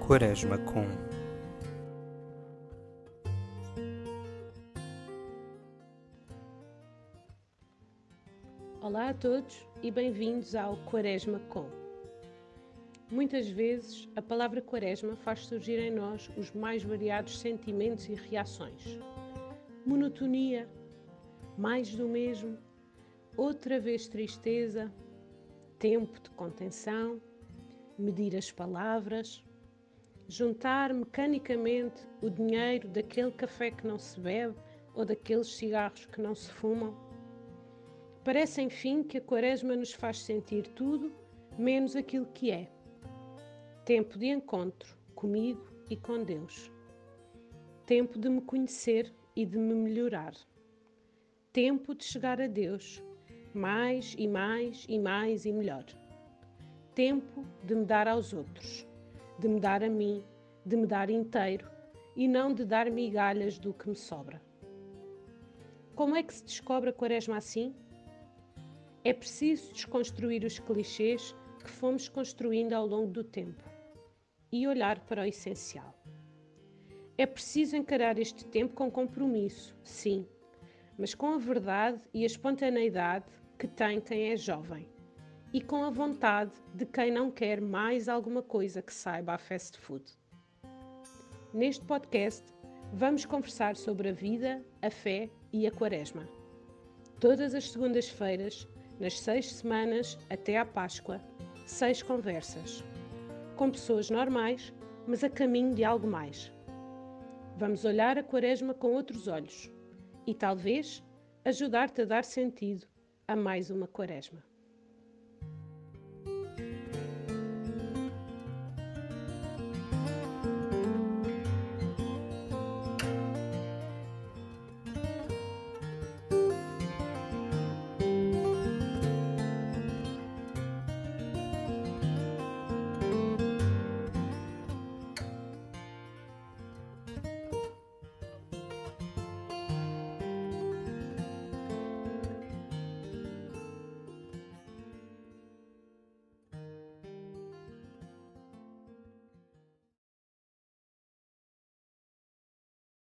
Quaresma com Olá a todos e bem-vindos ao Quaresma Com. Muitas vezes a palavra Quaresma faz surgir em nós os mais variados sentimentos e reações. Monotonia, mais do mesmo, outra vez tristeza, tempo de contenção, medir as palavras, juntar mecanicamente o dinheiro daquele café que não se bebe ou daqueles cigarros que não se fumam. Parece, enfim, que a Quaresma nos faz sentir tudo menos aquilo que é. Tempo de encontro comigo e com Deus. Tempo de me conhecer e de me melhorar. Tempo de chegar a Deus mais e mais e mais e melhor. Tempo de me dar aos outros, de me dar a mim, de me dar inteiro e não de dar migalhas do que me sobra. Como é que se descobre a Quaresma assim? É preciso desconstruir os clichês que fomos construindo ao longo do tempo e olhar para o essencial. É preciso encarar este tempo com compromisso, sim, mas com a verdade e a espontaneidade que tem quem é jovem e com a vontade de quem não quer mais alguma coisa que saiba a fast food. Neste podcast, vamos conversar sobre a vida, a fé e a quaresma. Todas as segundas-feiras, nas seis semanas até à Páscoa, seis conversas. Com pessoas normais, mas a caminho de algo mais. Vamos olhar a Quaresma com outros olhos e talvez ajudar-te a dar sentido a mais uma Quaresma.